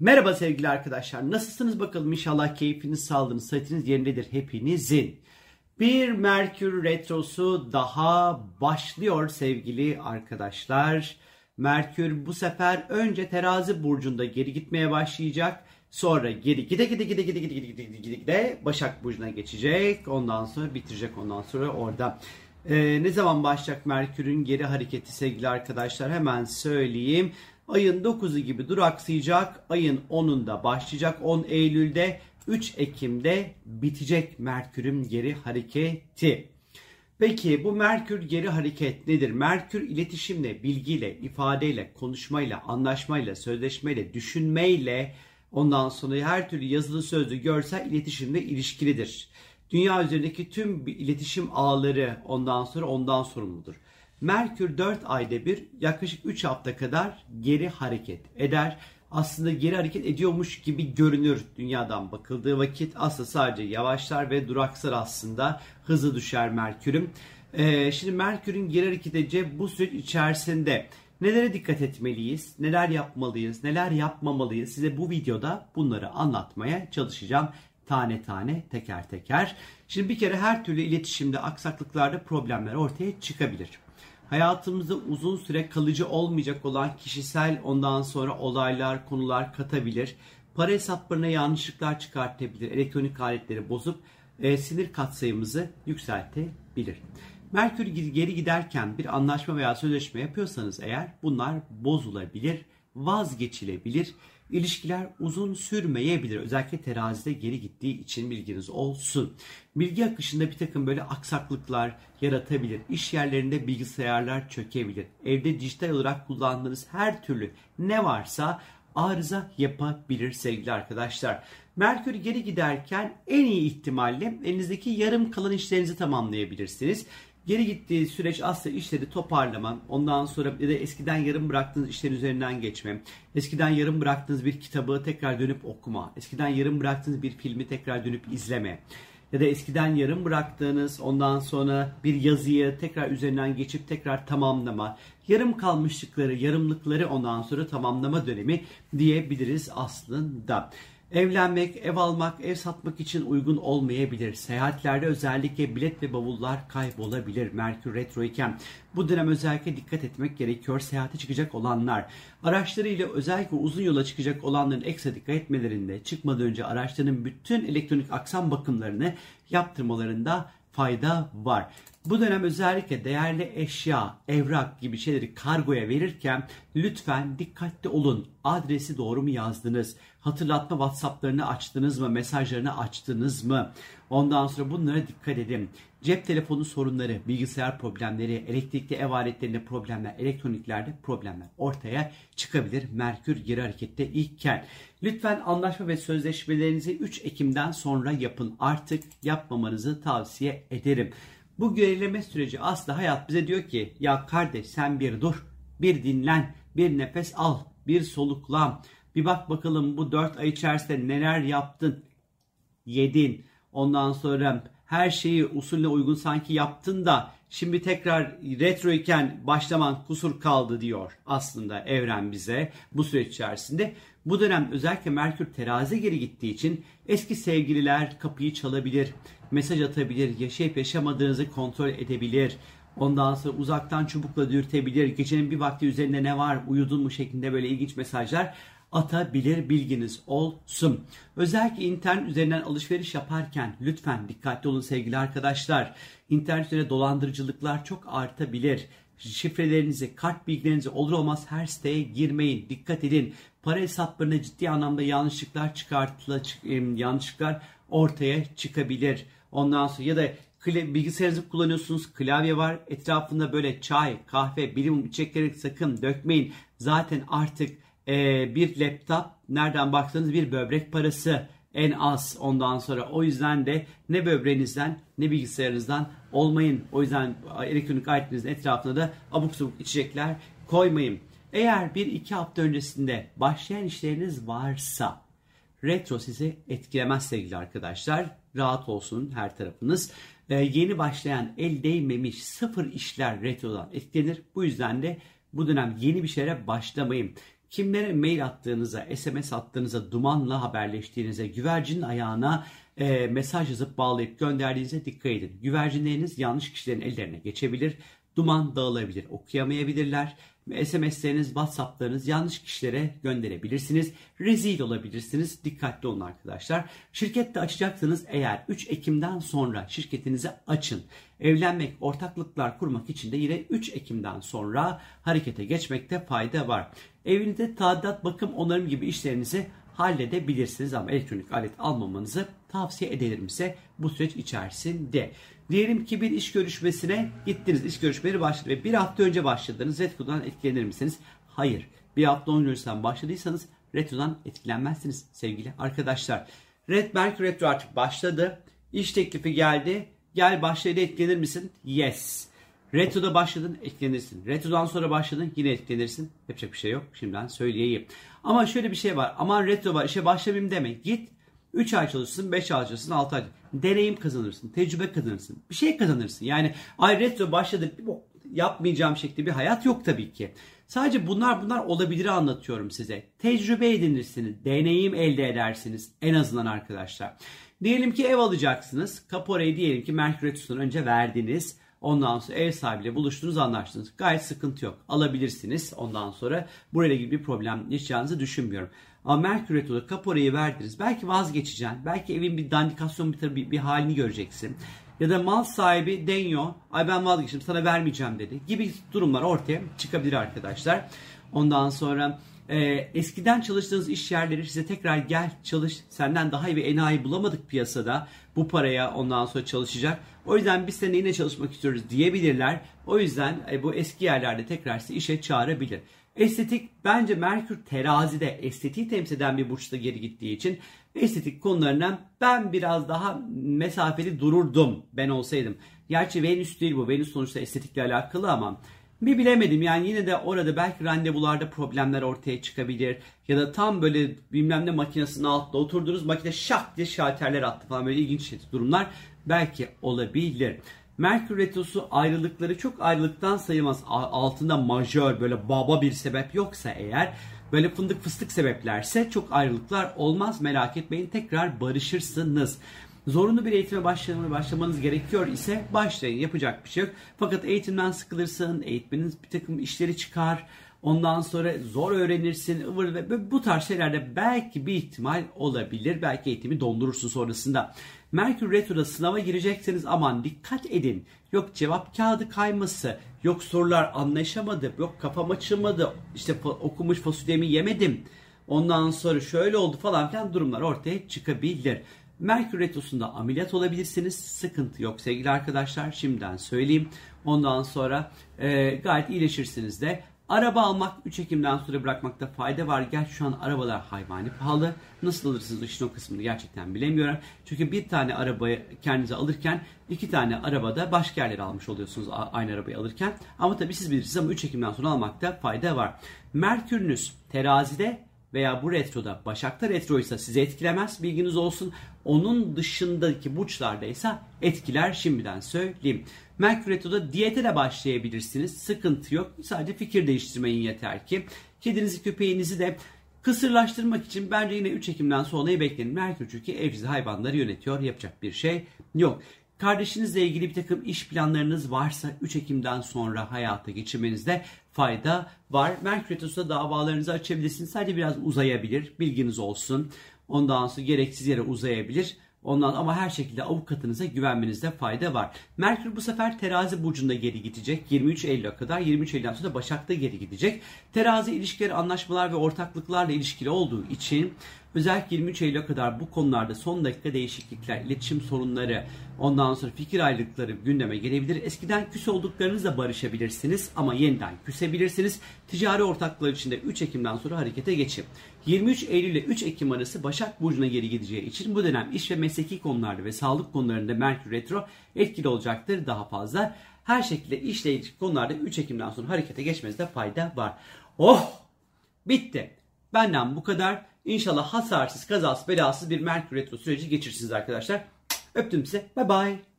Merhaba sevgili arkadaşlar. Nasılsınız bakalım? İnşallah keyfiniz, sağlığınız, sıhhatiniz yerindedir hepinizin. Bir Merkür Retrosu daha başlıyor sevgili arkadaşlar. Merkür bu sefer önce terazi burcunda geri gitmeye başlayacak. Sonra geri gide gide gide gide gide gide gide gide gide Başak Burcu'na geçecek. Ondan sonra bitirecek ondan sonra orada. Ee, ne zaman başlayacak Merkür'ün geri hareketi sevgili arkadaşlar? Hemen söyleyeyim. Ayın 9'u gibi duraksayacak. Ayın 10'unda başlayacak. 10 Eylül'de 3 Ekim'de bitecek Merkür'ün geri hareketi. Peki bu Merkür geri hareket nedir? Merkür iletişimle, bilgiyle, ifadeyle, konuşmayla, anlaşmayla, sözleşmeyle, düşünmeyle ondan sonra her türlü yazılı sözlü görsel iletişimle ilişkilidir. Dünya üzerindeki tüm iletişim ağları ondan sonra ondan sorumludur. Merkür 4 ayda bir yaklaşık 3 hafta kadar geri hareket eder. Aslında geri hareket ediyormuş gibi görünür dünyadan bakıldığı vakit aslında sadece yavaşlar ve duraksar aslında hızı düşer Merkür'ün. Ee, şimdi Merkür'ün geri hareket edeceği bu süreç içerisinde nelere dikkat etmeliyiz, neler yapmalıyız, neler yapmamalıyız size bu videoda bunları anlatmaya çalışacağım tane tane teker teker. Şimdi bir kere her türlü iletişimde aksaklıklarda problemler ortaya çıkabilir hayatımızda uzun süre kalıcı olmayacak olan kişisel ondan sonra olaylar, konular katabilir. Para hesaplarına yanlışlıklar çıkartabilir. Elektronik aletleri bozup e, sinir katsayımızı yükseltebilir. Merkür geri giderken bir anlaşma veya sözleşme yapıyorsanız eğer bunlar bozulabilir, vazgeçilebilir İlişkiler uzun sürmeyebilir. Özellikle terazide geri gittiği için bilginiz olsun. Bilgi akışında bir takım böyle aksaklıklar yaratabilir. İş yerlerinde bilgisayarlar çökebilir. Evde dijital olarak kullandığınız her türlü ne varsa arıza yapabilir sevgili arkadaşlar. Merkür geri giderken en iyi ihtimalle elinizdeki yarım kalan işlerinizi tamamlayabilirsiniz. Geri gittiği süreç aslında işleri toparlama, ondan sonra ya da eskiden yarım bıraktığınız işlerin üzerinden geçme, eskiden yarım bıraktığınız bir kitabı tekrar dönüp okuma, eskiden yarım bıraktığınız bir filmi tekrar dönüp izleme ya da eskiden yarım bıraktığınız ondan sonra bir yazıyı tekrar üzerinden geçip tekrar tamamlama, yarım kalmışlıkları, yarımlıkları ondan sonra tamamlama dönemi diyebiliriz aslında. Evlenmek, ev almak, ev satmak için uygun olmayabilir. Seyahatlerde özellikle bilet ve bavullar kaybolabilir. Merkür retro iken bu dönem özellikle dikkat etmek gerekiyor. Seyahate çıkacak olanlar, araçlarıyla özellikle uzun yola çıkacak olanların ekstra dikkat etmelerinde, çıkmadan önce araçlarının bütün elektronik aksam bakımlarını yaptırmalarında fayda var. Bu dönem özellikle değerli eşya, evrak gibi şeyleri kargoya verirken lütfen dikkatli olun. Adresi doğru mu yazdınız? Hatırlatma WhatsApp'larını açtınız mı? Mesajlarını açtınız mı? Ondan sonra bunlara dikkat edin. Cep telefonu sorunları, bilgisayar problemleri, elektrikli ev aletlerinde problemler, elektroniklerde problemler ortaya çıkabilir. Merkür geri harekette ilkken. Lütfen anlaşma ve sözleşmelerinizi 3 Ekim'den sonra yapın. Artık yapmamanızı tavsiye ederim. Bu gerileme süreci aslında hayat bize diyor ki ya kardeş sen bir dur, bir dinlen, bir nefes al, bir soluklan. Bir bak bakalım bu 4 ay içerisinde neler yaptın, yedin. Ondan sonra her şeyi usulüne uygun sanki yaptın da şimdi tekrar retro iken başlaman kusur kaldı diyor aslında evren bize bu süreç içerisinde. Bu dönem özellikle Merkür terazi geri gittiği için eski sevgililer kapıyı çalabilir, mesaj atabilir, yaşayıp yaşamadığınızı kontrol edebilir. Ondan sonra uzaktan çubukla dürtebilir. Gecenin bir vakti üzerinde ne var, uyudun mu şeklinde böyle ilginç mesajlar atabilir bilginiz olsun. Özellikle internet üzerinden alışveriş yaparken lütfen dikkatli olun sevgili arkadaşlar. İnternet üzerinde dolandırıcılıklar çok artabilir. Şifrelerinizi, kart bilgilerinizi olur olmaz her siteye girmeyin. Dikkat edin. Para hesaplarına ciddi anlamda yanlışlıklar çıkartıla yanlışlıklar ortaya çıkabilir. Ondan sonra ya da bilgisayarınızı kullanıyorsunuz. Klavye var. Etrafında böyle çay, kahve, bilim içecekleri sakın dökmeyin. Zaten artık e, bir laptop nereden baksanız bir böbrek parası en az ondan sonra. O yüzden de ne böbreğinizden ne bilgisayarınızdan olmayın. O yüzden elektronik aletinizin etrafına da abuk sabuk içecekler koymayın. Eğer bir iki hafta öncesinde başlayan işleriniz varsa retro sizi etkilemez sevgili arkadaşlar. Rahat olsun her tarafınız. Ee, yeni başlayan el değmemiş sıfır işler retrodan etkilenir. Bu yüzden de bu dönem yeni bir şeylere başlamayın kimlere mail attığınıza, SMS attığınıza, dumanla haberleştiğinize, güvercinin ayağına e, mesaj yazıp bağlayıp gönderdiğinize dikkat edin. Güvercinleriniz yanlış kişilerin ellerine geçebilir. Duman dağılabilir, okuyamayabilirler. SMS'leriniz, WhatsApp'larınız yanlış kişilere gönderebilirsiniz. Rezil olabilirsiniz. Dikkatli olun arkadaşlar. Şirkette açacaksınız eğer 3 Ekim'den sonra şirketinizi açın. Evlenmek, ortaklıklar kurmak için de yine 3 Ekim'den sonra harekete geçmekte fayda var. Evinizde tadilat, bakım, onarım gibi işlerinizi halledebilirsiniz ama elektronik alet almamanızı tavsiye ederim size bu süreç içerisinde. Diyelim ki bir iş görüşmesine gittiniz. İş görüşmeleri başladı ve bir hafta önce başladınız. Retro'dan etkilenir misiniz? Hayır. Bir hafta öncesinden başladıysanız Retro'dan etkilenmezsiniz sevgili arkadaşlar. Red Mercury Retro artık başladı. İş teklifi geldi. Gel başlaydı etkilenir misin? Yes. Retro'da başladın etkilenirsin. Retro'dan sonra başladın yine etkilenirsin. Yapacak bir şey yok. Şimdiden söyleyeyim. Ama şöyle bir şey var. Aman retro var işe başlamayayım deme. Git 3 ay çalışırsın, 5 ay çalışırsın, 6 ay. Deneyim kazanırsın, tecrübe kazanırsın. Bir şey kazanırsın. Yani ay retro başladı yapmayacağım şekilde bir hayat yok tabii ki. Sadece bunlar bunlar olabilir anlatıyorum size. Tecrübe edinirsiniz, deneyim elde edersiniz en azından arkadaşlar. Diyelim ki ev alacaksınız. Kaporayı diyelim ki Merkür Retrosu'ndan önce verdiniz. Ondan sonra ev sahibiyle buluştunuz anlaştınız. Gayet sıkıntı yok. Alabilirsiniz ondan sonra. Burayla ilgili bir problem yaşayacağınızı düşünmüyorum. Ama Merkür Retro'da kaporayı verdiniz. Belki vazgeçeceksin. Belki evin bir dandikasyon bir, bir, bir halini göreceksin. Ya da mal sahibi deniyor. Ay ben vazgeçtim sana vermeyeceğim dedi. Gibi durumlar ortaya çıkabilir arkadaşlar. Ondan sonra e, eskiden çalıştığınız iş yerleri size tekrar gel çalış senden daha iyi bir enayi bulamadık piyasada bu paraya ondan sonra çalışacak. O yüzden biz seninle yine çalışmak istiyoruz diyebilirler. O yüzden e, bu eski yerlerde tekrar sizi işe çağırabilir. Estetik bence Merkür terazide estetiği temsil eden bir burçta geri gittiği için estetik konularından ben biraz daha mesafeli dururdum ben olsaydım. Gerçi Venüs değil bu. Venüs sonuçta estetikle alakalı ama bir bilemedim yani yine de orada belki randevularda problemler ortaya çıkabilir. Ya da tam böyle bilmem ne makinesinin altında oturdunuz makine şak diye şalterler attı falan böyle ilginç durumlar belki olabilir. Merkür Retrosu ayrılıkları çok ayrılıktan sayılmaz. Altında majör böyle baba bir sebep yoksa eğer böyle fındık fıstık sebeplerse çok ayrılıklar olmaz merak etmeyin tekrar barışırsınız. Zorunlu bir eğitime başlamanız gerekiyor ise başlayın yapacak bir şey yok. Fakat eğitimden sıkılırsın, eğitmeniniz bir takım işleri çıkar. Ondan sonra zor öğrenirsin ıvır ve bu tarz şeylerde belki bir ihtimal olabilir. Belki eğitimi dondurursun sonrasında. Merkür Retro'da sınava girecekseniz aman dikkat edin. Yok cevap kağıdı kayması, yok sorular anlaşamadı, yok kafam açılmadı, işte okumuş fasulyemi yemedim. Ondan sonra şöyle oldu falan filan durumlar ortaya çıkabilir. Merkür Retrosu'nda ameliyat olabilirsiniz. Sıkıntı yok sevgili arkadaşlar. Şimdiden söyleyeyim. Ondan sonra e, gayet iyileşirsiniz de. Araba almak 3 Ekim'den sonra bırakmakta fayda var. Gerçi şu an arabalar hayvani pahalı. Nasıl alırsınız işin o kısmını gerçekten bilemiyorum. Çünkü bir tane arabayı kendinize alırken iki tane arabada başka yerlere almış oluyorsunuz aynı arabayı alırken. Ama tabii siz bilirsiniz ama 3 Ekim'den sonra almakta fayda var. Merkürünüz terazide veya bu retroda Başak'ta retroysa sizi etkilemez bilginiz olsun. Onun dışındaki burçlarda ise etkiler şimdiden söyleyeyim. Merkür retroda diyete de başlayabilirsiniz. Sıkıntı yok. Sadece fikir değiştirmeyin yeter ki. Kedinizi köpeğinizi de kısırlaştırmak için bence yine 3 Ekim'den sonrayı bekleyin. Merkür çünkü evcil hayvanları yönetiyor. Yapacak bir şey yok. Kardeşinizle ilgili bir takım iş planlarınız varsa 3 Ekim'den sonra hayata geçirmenizde fayda var. Merkür Retrosu'da davalarınızı açabilirsiniz. Sadece biraz uzayabilir. Bilginiz olsun. Ondan sonra gereksiz yere uzayabilir. Ondan ama her şekilde avukatınıza güvenmenizde fayda var. Merkür bu sefer terazi burcunda geri gidecek. 23 Eylül'e kadar 23 Eylül'den sonra Başak'ta geri gidecek. Terazi ilişkileri, anlaşmalar ve ortaklıklarla ilişkili olduğu için özellikle 23 Eylül'e kadar bu konularda son dakika değişiklikler, iletişim sorunları, ondan sonra fikir ayrılıkları gündeme gelebilir. Eskiden küs olduklarınızla barışabilirsiniz ama yeniden küsebilirsiniz. Ticari ortaklıklar içinde 3 Ekim'den sonra harekete geçin. 23 Eylül ile 3 Ekim arası Başak Burcu'na geri gideceği için bu dönem iş ve mesleki konularda ve sağlık konularında Merkür Retro etkili olacaktır daha fazla. Her şekilde işle ilgili konularda 3 Ekim'den sonra harekete geçmenizde fayda var. Oh! Bitti. Benden bu kadar. İnşallah hasarsız, kazasız, belasız bir Merkür Retro süreci geçirsiniz arkadaşlar. Öptüm size. Bye bye.